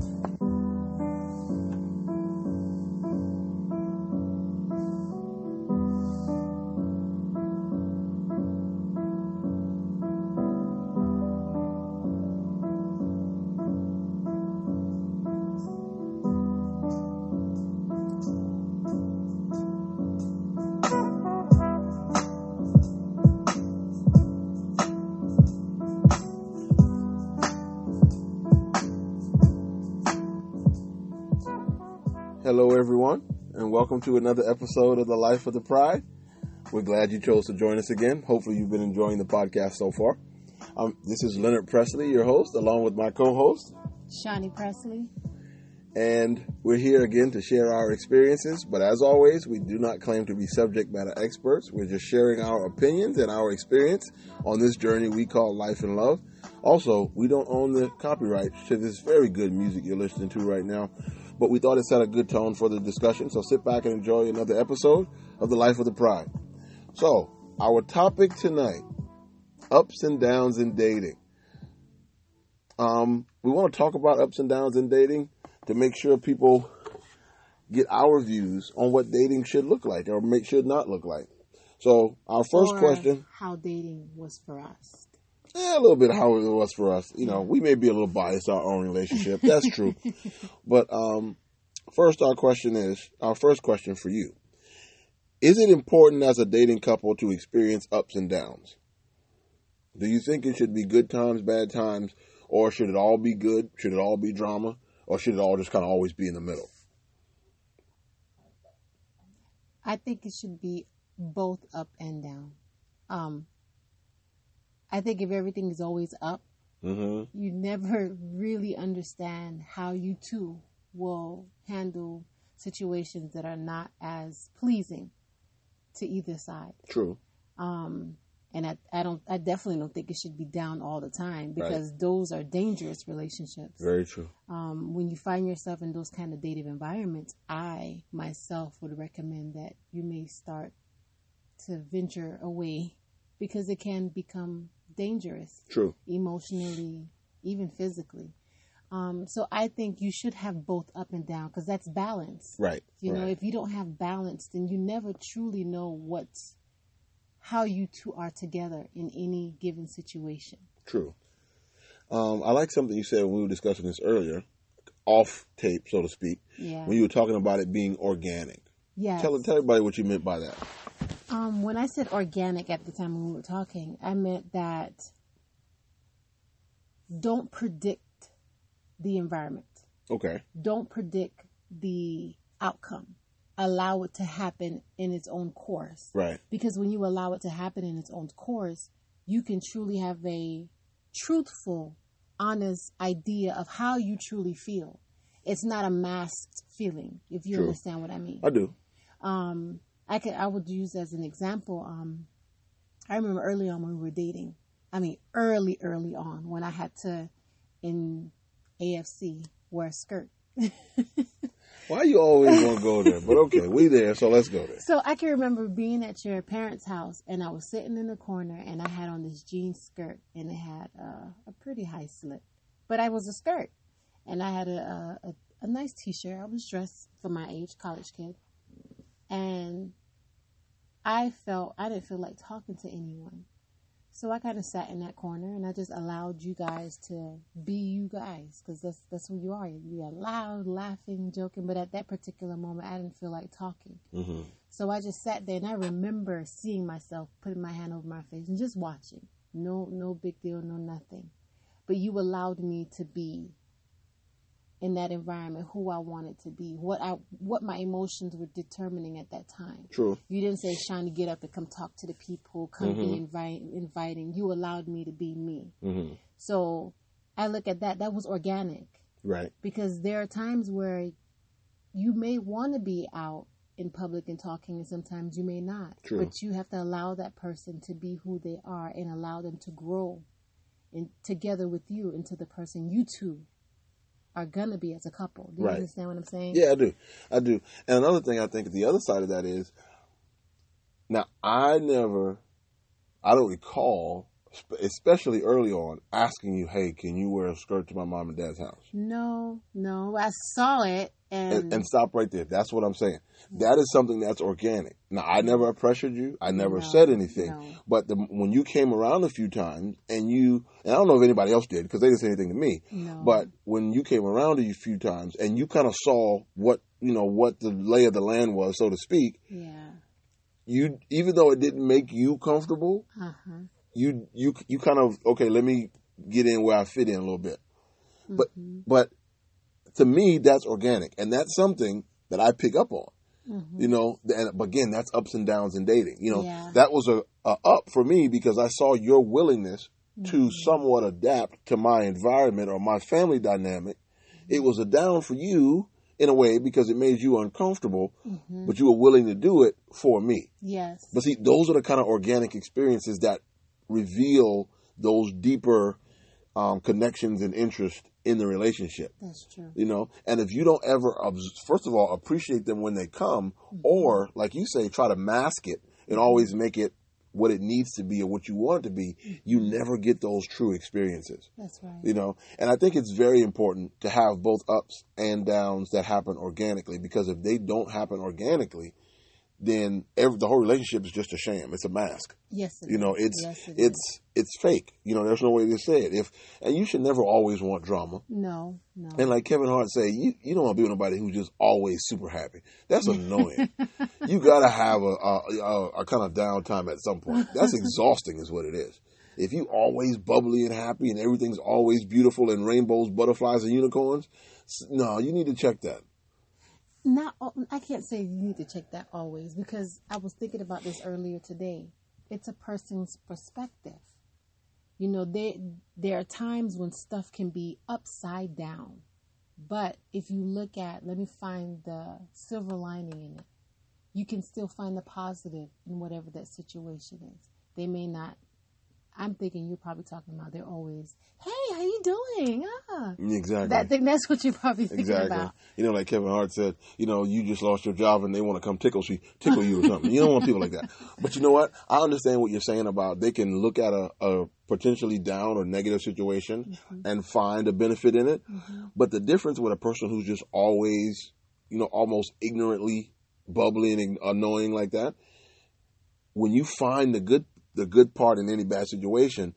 Hello, everyone, and welcome to another episode of The Life of the Pride. We're glad you chose to join us again. Hopefully, you've been enjoying the podcast so far. Um, this is Leonard Presley, your host, along with my co host, Shawnee Presley. and we're here again to share our experiences. But as always, we do not claim to be subject matter experts. We're just sharing our opinions and our experience on this journey we call life and love. Also, we don't own the copyright to this very good music you're listening to right now, but we thought it set a good tone for the discussion. So sit back and enjoy another episode of The Life of the Pride. So, our topic tonight ups and downs in dating. Um, we want to talk about ups and downs in dating to make sure people get our views on what dating should look like or make should not look like. So, our first or question How dating was for us. Yeah, a little bit how it was for us. You know, we may be a little biased our own relationship. That's true. but um, first, our question is our first question for you: Is it important as a dating couple to experience ups and downs? Do you think it should be good times, bad times, or should it all be good? Should it all be drama, or should it all just kind of always be in the middle? I think it should be both up and down. Um, I think if everything is always up, Mm-hmm. you never really understand how you two will handle situations that are not as pleasing to either side. True. Um, and I, I don't, I definitely don't think it should be down all the time Right. because those are dangerous relationships. Very true. um, when you find yourself in those kind of dative environments, I myself would recommend that you may start to venture away because it can become dangerous True. emotionally, even physically. Um, so I think you should have both up and down because that's balance. Right. You know, if you don't have balance, then you never truly know what's how you two are together in any given situation. True. Um, I like something you said when we were discussing this earlier, off tape, so to speak, Yeah. when you were talking about it being organic. Yeah. Tell tell everybody what you meant by that. Um, when I said organic at the time when we were talking, I meant that don't predict the environment. Okay. Don't predict the outcome. Allow it to happen in its own course. Right. Because when you allow it to happen in its own course, you can truly have a truthful, honest idea of how you truly feel. It's not a masked feeling, if you True. understand what I mean I do. um I could I would use as an example um I remember early on when we were dating I mean early early on when I had to in AFC wear a skirt Why you always want to go there? But okay, we there, so let's go there. so I can remember being at your parents house and I was sitting in the corner and I had on this jean skirt and it had uh, a pretty high slit but I was a skirt and I had a a, a, a nice t-shirt I was dressed for my age college kid and I felt I didn't feel like talking to anyone. So I kind of sat in that corner and I just allowed you guys to be you guys because that's that's who you are. You're loud, laughing, joking, but at that particular moment, I didn't feel like talking. hmm So I just sat there and I remember seeing myself putting my hand over my face and just watching. No, no big deal, no nothing. But you allowed me to be in that environment who I wanted to be, what I what my emotions were determining at that time. True. You didn't say, "Shani, get up and come talk to the people, come be Mhm. invite, inviting." You allowed me to be me. Mm-hmm. So I look at that. That was organic Right. because there are times where you may want to be out in public and talking, and sometimes you may not. True. But you have to allow that person to be who they are and allow them to grow in, together with you into the person you two are gonna be as a couple. Do you Right. understand what I'm saying? Yeah, I do. I do. And another thing I think the other side of that is now I never I don't recall especially early on, asking you, "Hey, can you wear a skirt to my mom and dad's house?" No, no. I saw it and, And, and stop right there. That's what I'm saying. That is something that's organic. Now, I never pressured you. I never No, said anything. no. But the, when you came around a few times, and you, and I don't know if anybody else did because they didn't say anything to me. no. But when you came around a few times, and you kind of saw what you know what the lay of the land was, so to speak, yeah. you even though it didn't make you comfortable, Uh huh. you you you kind of okay. Let me get in where I fit in a little bit. But Mm-hmm. but to me, that's organic, and that's something that I pick up on. Mm-hmm. You know, and again, that's ups and downs in dating. You know, Yeah. that was a, a up for me because I saw your willingness to Mm-hmm. somewhat adapt to my environment or my family dynamic. Mm-hmm. It was a down for you in a way because it made you uncomfortable, Mm-hmm. but you were willing to do it for me. Yes. But see, those are the kind of organic experiences that reveal those deeper um, connections and interest in the relationship. That's true. You know, and if you don't ever, first of all, appreciate them when they come, mm-hmm. or like you say, try to mask it and mm-hmm. always make it what it needs to be or what you want it to be, you mm-hmm. never get those true experiences. That's right. You know, and I think it's very important to have both ups and downs that happen organically because if they don't happen organically, then every, the whole relationship is just a sham. It's a mask. Yes. It You know, it's Yes, it it's is. it's fake. You know, there's no way to say it. If and you should never always want drama. no, no. And like Kevin Hart say, you you don't want to be with nobody who's just always super happy. That's annoying. you gotta have a a, a a kind of downtime at some point. That's exhausting, is what it is. If you always bubbly and happy and everything's always beautiful and rainbows, butterflies, and unicorns, no, you need to check that. Not, I can't say you need to check that always because I was thinking about this earlier today. It's a person's perspective. You know, there there are times when stuff can be upside down, but if you look at, let me find the silver lining in it. You can still find the positive in whatever that situation is. They may not. I'm thinking you're probably talking about they're always, hey, how you doing? Ah, Exactly. that thing. That's what you're probably thinking Exactly. about. You know, like Kevin Hart said, you know, you just lost your job and they want to come tickle you, tickle you or something. You don't want people like that. But you know what? I understand what you're saying about they can look at a, a potentially down or negative situation and find a benefit in it. But the difference with a person who's just always, you know, almost ignorantly bubbly and annoying like that, when you find the good the good part in any bad situation,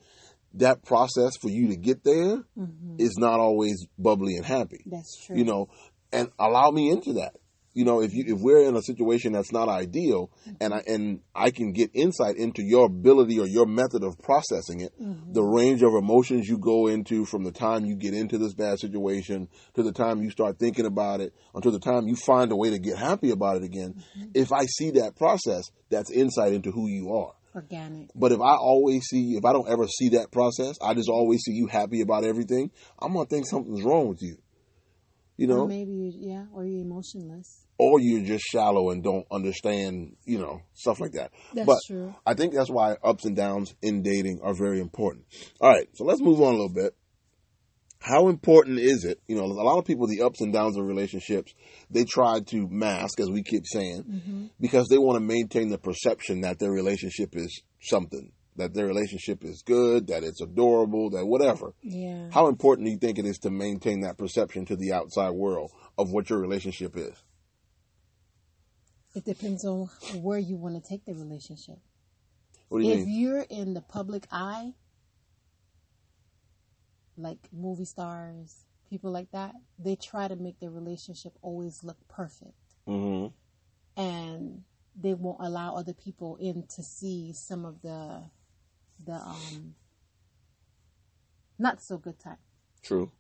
that process for you to get there mm-hmm. is not always bubbly and happy That's true. you know, and allow me into that. You know, if you if we're in a situation that's not ideal, mm-hmm. and I and I can get insight into your ability or your method of processing it, mm-hmm. the range of emotions you go into from the time you get into this bad situation to the time you start thinking about it until the time you find a way to get happy about it again. If I see that process, that's insight into who you are. Organic. But if I always see, if I don't ever see that process, I just always see you happy about everything. I'm gonna think something's wrong with you. You know, Or maybe you, yeah, or you're emotionless. or you're just shallow and don't understand, you know, stuff like that. That's but true. I think that's why ups and downs in dating are very important. All right, so let's move on a little bit. How important is it? You know, a lot of people, the ups and downs of relationships, they try to mask, as we keep saying, Mm-hmm. because they want to maintain the perception that their relationship is something, that their relationship is good, that it's adorable, that whatever. Yeah. How important do you think it is to maintain that perception to the outside world of what your relationship is? It depends on where you want to take the relationship. What do you If mean? you're in the public eye, like movie stars, people like that, they try to make their relationship always look perfect. hmm And they won't allow other people in to see some of the the um not so good time. True.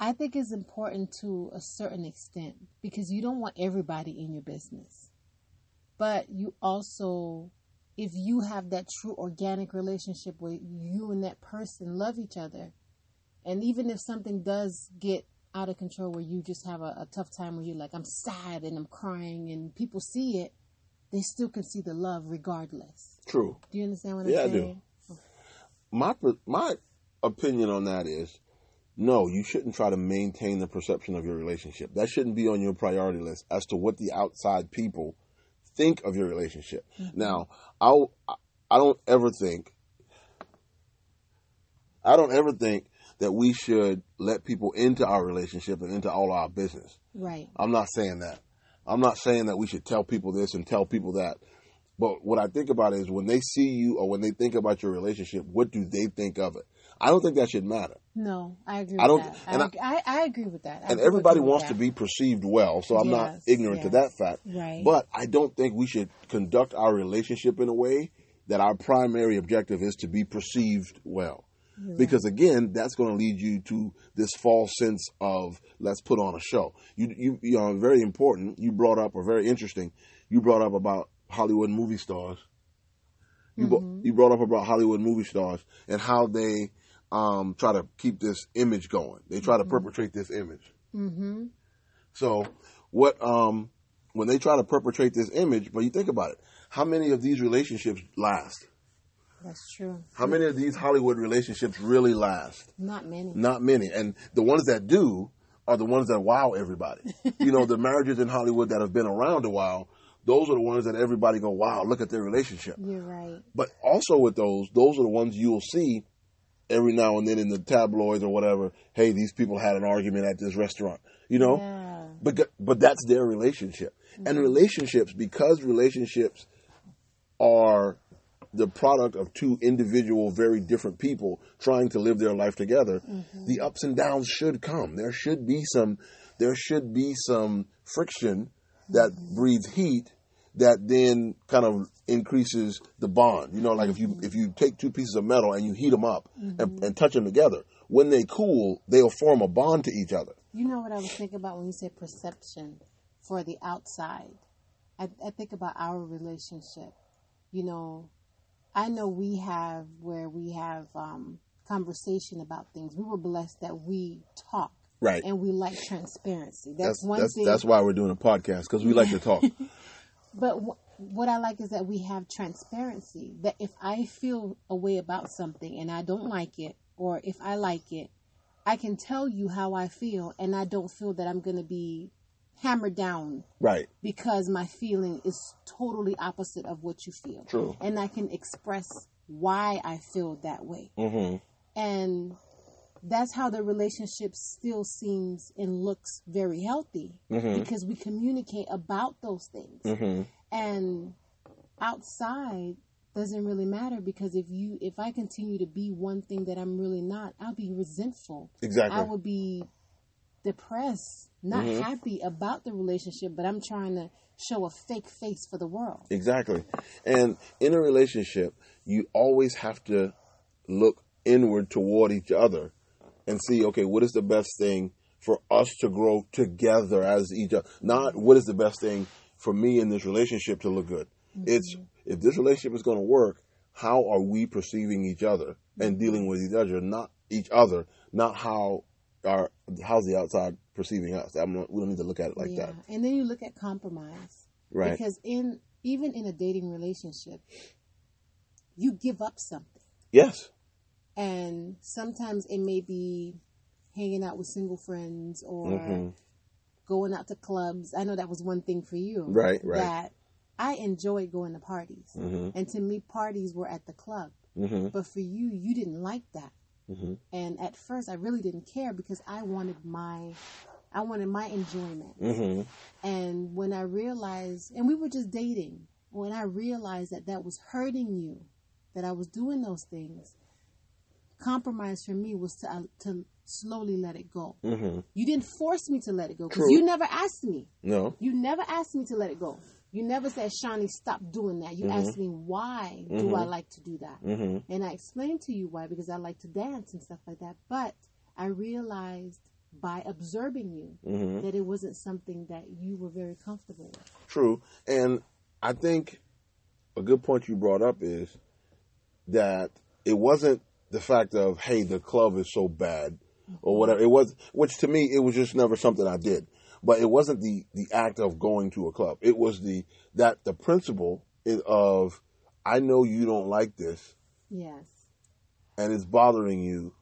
I think it's important to a certain extent because you don't want everybody in your business. But you also, if you have that true organic relationship where you and that person love each other, and even if something does get out of control where you just have a, a tough time where you're like, I'm sad and I'm crying, and people see it, they still can see the love regardless. True. Do you understand what I'm saying? Yeah, I do. My my opinion on that is no, you shouldn't try to maintain the perception of your relationship. That shouldn't be on your priority list as to what the outside people think of your relationship. Mm-hmm. Now, I'll I don't ever think, I don't ever think that we should let people into our relationship and into all our business. Right. I'm not saying that. I'm not saying that we should tell people this and tell people that. But what I think about is when they see you or when they think about your relationship, what do they think of it? I don't think that should matter. No, I agree. I don't- With that. and I, I- I, agree with that. I and everybody wants to be perceived well, so I'm not Yes, ignorant to that fact. right. But I don't think we should conduct our relationship in a way that our primary objective is to be perceived well. Right. Because again, that's going to lead you to this false sense of let's put on a show. You, you, you know, very important. You brought up, or very interesting. You brought up about Hollywood movie stars. You, Mhm. you brought up about Hollywood movie stars and how they um, try to keep this image going. They try to Mhm. perpetrate this image. mm-hmm. So what um when they try to perpetrate this image, but you think about it, how many of these relationships last? That's true. How many of these Hollywood relationships really last? Not many. Not many. And the ones that do are the ones that wow everybody. you know, the marriages in Hollywood that have been around a while, those are the ones that everybody go, wow, look at their relationship. You're right. But also with those, those are the ones you'll see every now and then in the tabloids or whatever. Hey, these people had an argument at this restaurant. You know, Yeah. but but that's their relationship. And Mhm. relationships, because relationships are the product of two individual, very different people trying to live their life together, Mhm. the ups and downs should come. There should be some. There should be some friction that breeds heat that then kind of increases the bond. You know, like if you if you take two pieces of metal and you heat them up and, and touch them together, when they cool, they'll form a bond to each other. You know what I was thinking about when you said perception for the outside? I, I think about our relationship. You know, I know we have where we have um, conversation about things. We were blessed that we talk Right. and we like transparency. That's, That's one that's thing. that's why we're doing a podcast because we like to talk. But wh- what I like is that we have transparency. That if I feel a way about something and I don't like it, or if I like it, I can tell you how I feel, and I don't feel that I'm going to be hammered down right. because my feeling is totally opposite of what you feel. True. And I can express why I feel that way. Mm-hmm. And that's how the relationship still seems and looks very healthy Mm-hmm. because we communicate about those things Mm-hmm. and outside doesn't really matter because if you if i continue to be one thing that i'm really not i'll be resentful Exactly. i will be depressed not Mhm. happy about the relationship but i'm trying to show a fake face for the world Exactly. And in a relationship, you always have to look inward toward each other and see, okay, what is the best thing for us to grow together as each other? Not what is the best thing for me in this relationship to look good. Mm-hmm. It's if this relationship is going to work, how are we perceiving each other and mm-hmm. dealing with each other, not each other, not how our how's the outside perceiving us. I'm not, we don't need to look at it like yeah that, and then you look at compromise right? because in even in a dating relationship you give up something yes, and sometimes it may be hanging out with single friends or hmm going out to clubs. I know that was one thing for you. Right, right. That I enjoyed going to parties. hmm And to me, parties were at the club. hmm But for you, you didn't like that. hmm And at first, I really didn't care because I wanted my, I wanted my enjoyment. hmm And when I realized, and we were just dating, when I realized that that was hurting you, that I was doing those things, compromise for me was to uh, to slowly let it go. hmm You didn't force me to let it go because you never asked me. No. You never asked me to let it go. You never said, Shawnee, stop doing that. You Mhm. asked me, why do Mhm. I like to do that? hmm And I explained to you why, because I like to dance and stuff like that. But I realized by observing you hmm that it wasn't something that you were very comfortable with. True. And I think a good point you brought up is that it wasn't the fact of, hey, the club is so bad or mm-hmm. whatever. It was, which to me, it was just never something I did. But it wasn't the, the act of going to a club. It was the, that the principle of, I know you don't like this Yes. and it's bothering you.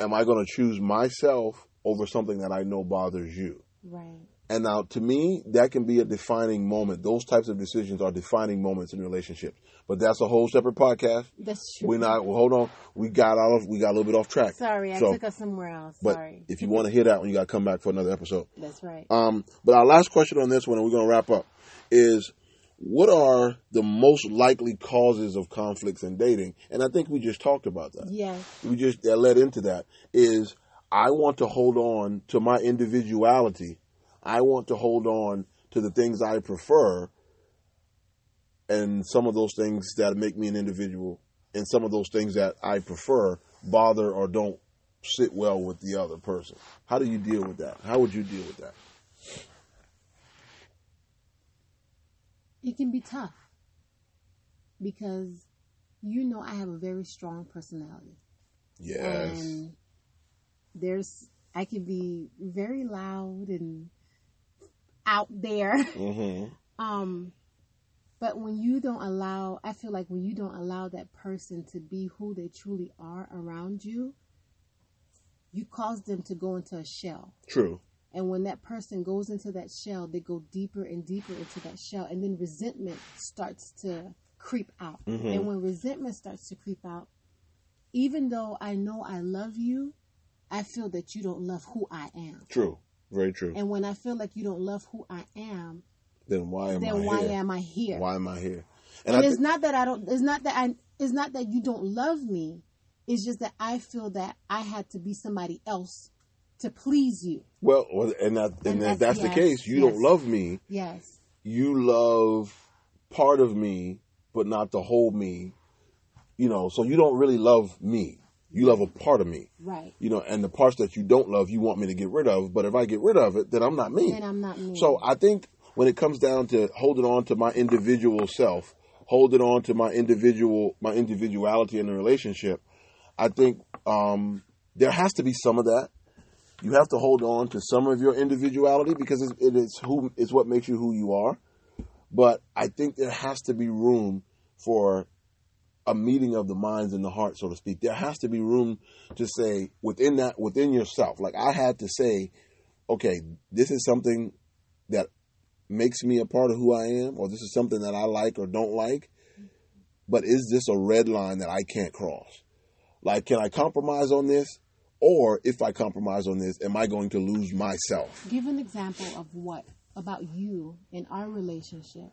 Am I going to choose myself over something that I know bothers you? Right. And now, to me, that can be a defining moment. Those types of decisions are defining moments in relationships. But that's a whole separate podcast. That's true. We're not. Well, hold on. We got out of. We got a little bit off track. Sorry, I So- took us somewhere else. But Sorry. if you want to hear that one, you got to come back for another episode. That's right. Um, but our last question on this one, and we're going to wrap up, is what are the most likely causes of conflicts in dating? And I think we just talked about that. yes. We just that led into that is I want to hold on to my individuality. I want to hold on to the things I prefer and some of those things that make me an individual and some of those things that I prefer bother or don't sit well with the other person. How do you deal with that? How would you deal with that? It can be tough because you know I have a very strong personality. Yes. And there's I can be very loud and out there. hmm Um but when you don't allow I feel like when you don't allow that person to be who they truly are around you, you cause them to go into a shell. True. And when that person goes into that shell, they go deeper and deeper into that shell. And then resentment starts to creep out. Mhm. And when resentment starts to creep out, even though I know I love you, I feel that you don't love who I am. True. Very true. And when I feel like you don't love who I am, then why am I then why here? am I here? Why am I here? And, I it's thi- not that I don't. It's not that I. It's not that you don't love me. It's just that I feel that I had to be somebody else to please you. well, and that, and, And if that's- that's the case, you yes. don't love me. Yes. You love part of me, but not the whole me. You know, so you don't really love me. You love a part of me. Right. You know, and the parts that you don't love, you want me to get rid of. But if I get rid of it, then I'm not me. And I'm not me. So I think when it comes down to holding on to my individual self, holding on to my individual my individuality in the relationship, I think um, there has to be some of that. You have to hold on to some of your individuality because it's, it is who it's what makes you who you are. But I think there has to be room for a meeting of the minds and the heart, so to speak. There has to be room to say within that within yourself. Like I had to say, okay, this is something that makes me a part of who I am, or this is something that I like or don't like. But is this a red line that I can't cross? Like, can I compromise on this? Or if I compromise on this, am I going to lose myself? Give an example of what about you in our relationship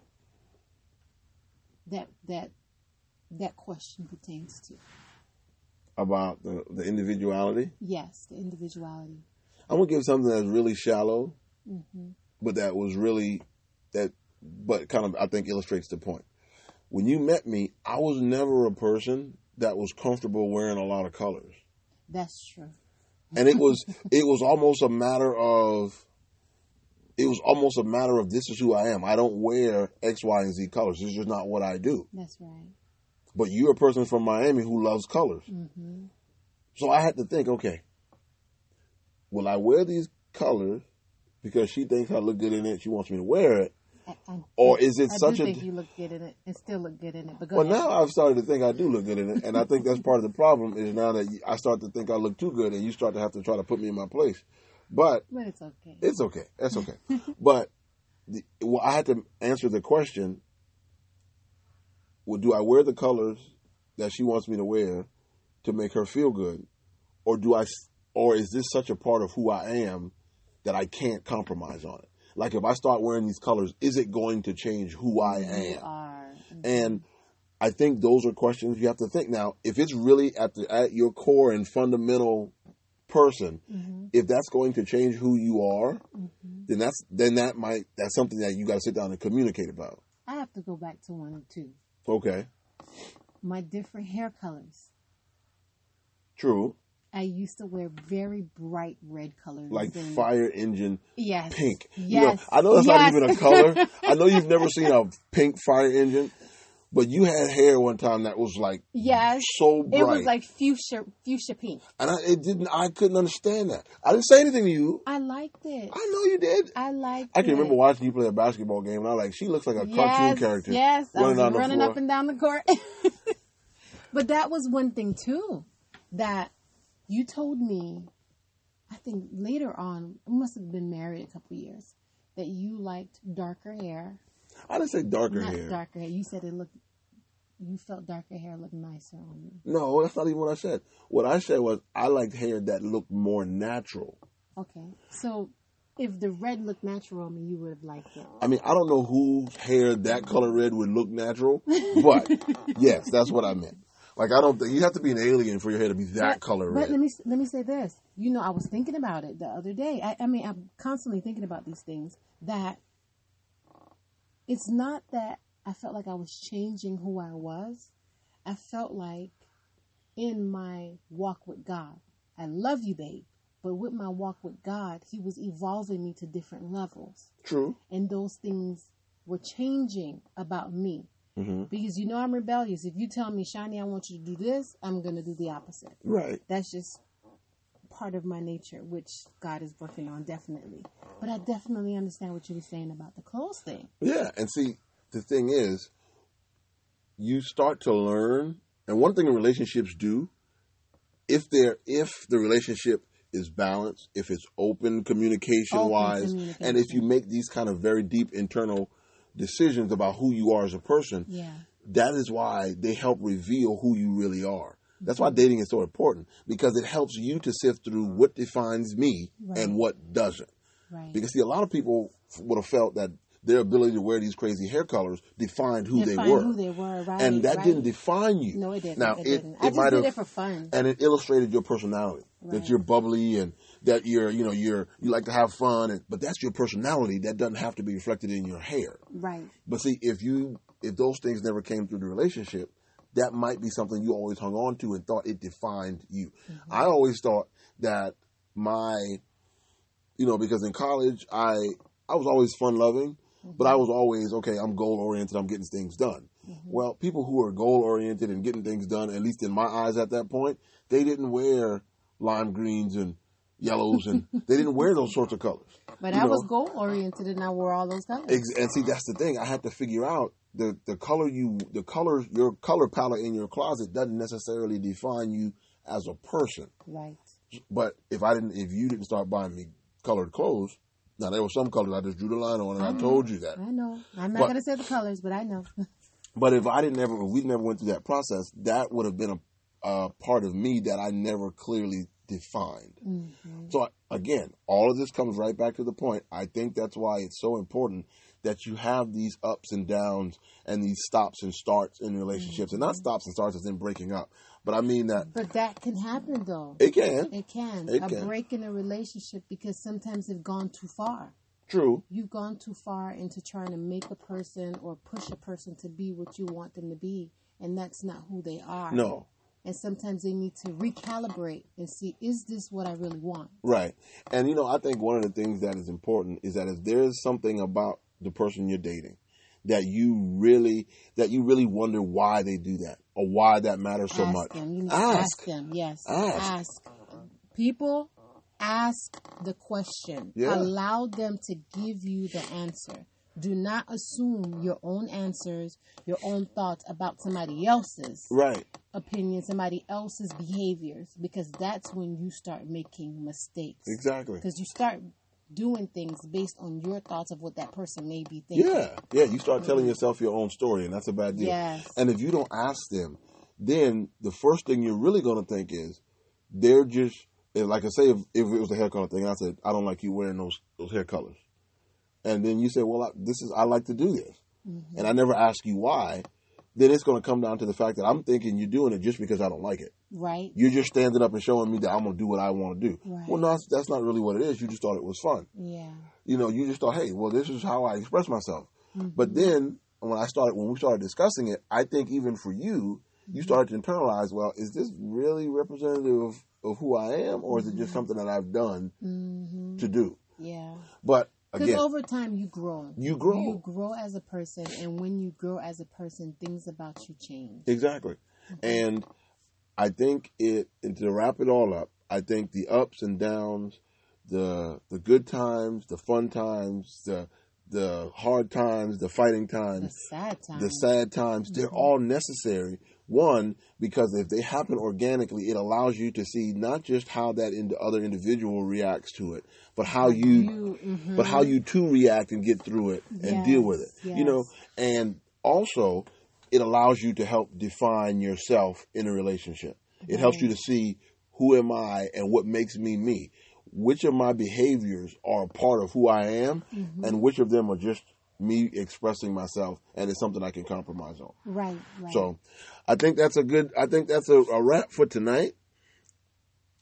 that that that question pertains to. About the, the individuality? Yes, the individuality. I'm gonna give something that's really shallow, mm-hmm. but that was really that, but kind of I think illustrates the point. When you met me, I was never a person that was comfortable wearing a lot of colors. That's true. and it was it was almost a matter of it was almost a matter of this is who I am. I don't wear X, Y, and Z colors. This is just not what I do. That's right. But you're a person from Miami who loves colors. hmm So I had to think, okay, will I wear these colors because she thinks I look good in it? She wants me to wear it, I, I, or is it I such do a? think you look good in it and still look good in it. But well, ahead. now I've started to think I do look good in it, and I think that's part of the problem. Is now that I start to think I look too good, and you start to have to try to put me in my place. But but it's okay. It's okay. That's okay. but the, well, I had to answer the question: Well, do I wear the colors that she wants me to wear to make her feel good, or do I? Or is this such a part of who I am that I can't compromise on it? Like if I start wearing these colors, is it going to change who I am? are. And I think those are questions you have to think. Now, if it's really at the at your core and fundamental person, hmm if that's going to change who you are, hmm then that's then that might that's something that you got to sit down and communicate about. I have to go back to one or two. Okay, My different hair colors. true. I used to wear very bright red colors. Like and- fire engine Yes. pink. Yes. You know, I know that's not even a color. I know you've never seen a pink fire engine, but you had hair one time that was like yes. so bright, It was like fuchsia, fuchsia pink. and I, it didn't. I couldn't understand that. I didn't say anything to you. I liked it. I know you did. I liked I can it. remember watching you play a basketball game, and I was like, she looks like a cartoon character. Yes, I running the running up and down the court. but that was one thing too that you told me. I think later on, we must have been married a couple years. that you liked darker hair. I didn't say darker Not hair. darker hair. You said it looked. You felt darker hair looked nicer on you. No, that's not even what I said. What I said was I liked hair that looked more natural. Okay, so if the red looked natural on me, you would have liked it. I mean, I don't know whose hair that color red would look natural, but yes, that's what I meant. Like I don't think you have to be an alien for your hair to be that But- color But red. let me let me say this. You know, I was thinking about it the other day. I, I mean, I'm constantly thinking about these things. That it's not that I felt like I was changing who I was. I felt like in my walk with God, I love you, babe. But with my walk with God, He was evolving me to different levels, True. and those things were changing about me. hmm Because you know I'm rebellious. If you tell me, Shani, I want you to do this, I'm gonna do the opposite Right. that's just part of my nature, which God is working on definitely. But I definitely understand what you were saying about the clothes thing. Yeah, and see, the thing is, you start to learn, and one thing relationships do, if they're if the relationship is balanced, if it's open communication Open wise, communication. and if you make these kind of very deep internal decisions about who you are as a person, Yeah. that is why they help reveal who you really are. That's why dating is so important because it helps you to sift through what defines me Right. and what doesn't. Right. Because see, a lot of people would have felt that their ability to wear these crazy hair colors defined who Define they were, who they were, right? and that right. didn't define you. No, it didn't. Now it, it, didn't. it I just might did have, it for fun. and it illustrated your personality. That you're bubbly and that you're, you know, you're you like to have fun, and, but that's your personality. That doesn't have to be reflected in your hair. Right. But see, if you if those things never came through the relationship, that might be something you always hung on to and thought it defined you. Mm-hmm. I always thought that my you know, because in college I I was always fun loving, but I mm-hmm. was always okay, I'm goal oriented, I'm getting things done. Mm-hmm. Well, people who are goal oriented and getting things done, at least in my eyes at that point, they didn't wear lime greens and yellows and they didn't wear those sorts of colors. But You I was goal oriented and I wore all those colors. And see that's the thing i had to figure out the the color you the color your color palette in your closet doesn't necessarily define you as a person right. but if i didn't if you didn't start buying me colored clothes now there were some colors i just drew the line on and i, I told you that I know. I'm not But- going to say the colors, but I know. but if i didn't ever if we never went through that process that would have been a, a part of me that i never clearly defined Mhm. So again, all of this comes right back to the point. I think that's why it's so important that you have these ups and downs and these stops and starts in relationships, and not mm-hmm. stops and starts as in breaking up, but I mean that But that can happen though. it can. It can. It a can. break in a relationship because sometimes they've gone too far. True. You've gone too far into trying to make a person or push a person to be what you want them to be, and that's not who they are. No. And sometimes they need to recalibrate and see, is this what I really want? Right. And you know, I think one of the things that is important is that if there is something about the person you're dating that you really that you really wonder why they do that or why that matters so ask much. them. You Ask. ask them. Yes. Ask. Ask. People, ask the question. Yeah. Allow them to give you the answer. Do not assume your own answers, your own thoughts about somebody else's Right. opinion, somebody else's behaviors, because that's when you start making mistakes. Exactly. Because you start doing things based on your thoughts of what that person may be thinking. Yeah. Yeah. You start telling mm-hmm. yourself your own story, and that's a bad deal. Yes. And if you don't ask them, then the first thing you're really going to think is they're just eh, like I say, if, if it was a hair color thing, I said I don't like you wearing those those hair colors, and then you say, well, I, this is I like to do this, mm-hmm. and I never ask you why. Then it's going to come down to the fact that I'm thinking you're doing it just because I don't like it. Right? You're just standing up and showing me that I'm going to do what I want to do. Right. Well, no, that's, that's not really what it is. You just thought it was fun Yeah. you know, you just thought, hey, well, this is how I express myself. Mm-hmm. But then when I started, when we started discussing it, I think even for you, Mm-hmm. you started to internalize, well, is this really representative of, who I am, or is it just something that I've done Mm-hmm. to do? Yeah. But Because over time you grow. You grow. You grow as a person, and when you grow as a person, things about you change. exactly. And I think it, and to wrap it all up, I think the ups and downs, the the good times, the fun times, the the hard times, the fighting times, The sad times. the sad times, they're all necessary One, because if they happen organically, it allows you to see not just how that in other individual reacts to it, but how you, You, mhm. but how you too react and get through it and Yes, deal with it. You know, and also it allows you to help define yourself in a relationship. It helps you to see who am I and what makes me me. Which of my behaviors are a part of who I am, Mm-hmm. and which of them are just me expressing myself, and it's something I can compromise on. Right, right. So, I think that's a good. I think that's a, a wrap for tonight.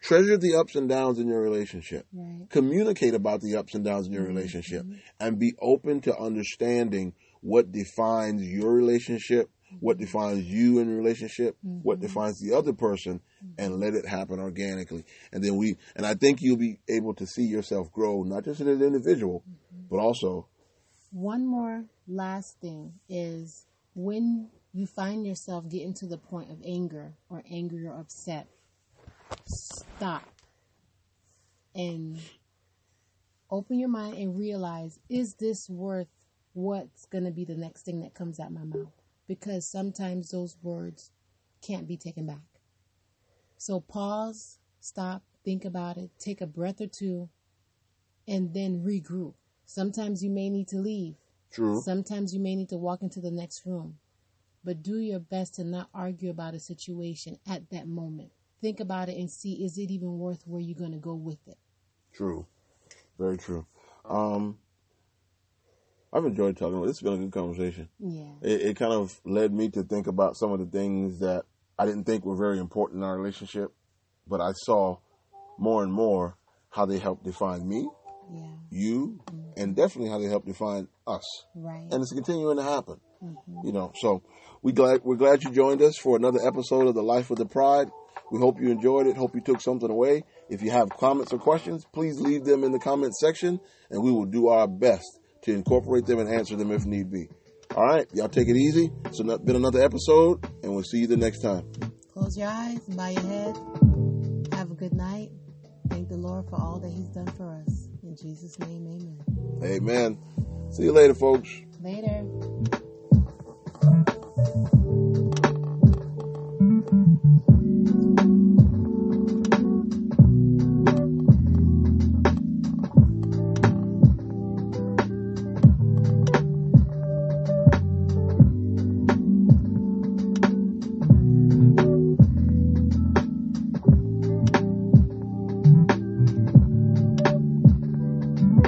Treasure the ups and downs in your relationship right. communicate about the ups and downs in your relationship and be open to understanding what defines your relationship, what defines you in a relationship, what mm-hmm. defines the other person, mm-hmm. and let it happen organically. And then we, and I think you'll be able to see yourself grow, not just as an individual, mm-hmm. but also, One more last thing is when you find yourself getting to the point of anger or angry or upset, stop and open your mind and realize is this worth what's going to be the next thing that comes out my mouth? Because sometimes those words can't be taken back. So pause, stop, think about it, take a breath or two, and then regroup. Sometimes you may need to leave. true, Sometimes you may need to walk into the next room. But do your best to not argue about a situation at that moment. Think about it and see is it even worth where you're going to go with it? true, very true. Um, I've enjoyed talking. With this has been a good conversation. Yeah. it, it kind of led me to think about some of the things that I didn't think were very important in our relationship, but I saw more and more how they helped define me, Yeah. you, mm-hmm. and definitely how they helped define us. Right. And it's continuing to happen. Mm-hmm. You know, so we glad we're glad you joined us for another episode of the Life with the Pride. We hope you enjoyed it. Hope you took something away. If you have comments or questions, please leave them in the comment section, and we will do our best to incorporate them and answer them if need be. All right, y'all take it easy. It's been another episode, and we'll see you the next time. Close your eyes, bow your head. Have a good night. Thank the Lord for all that He's done for us. In Jesus' name, amen. Amen. See you later, folks. Later.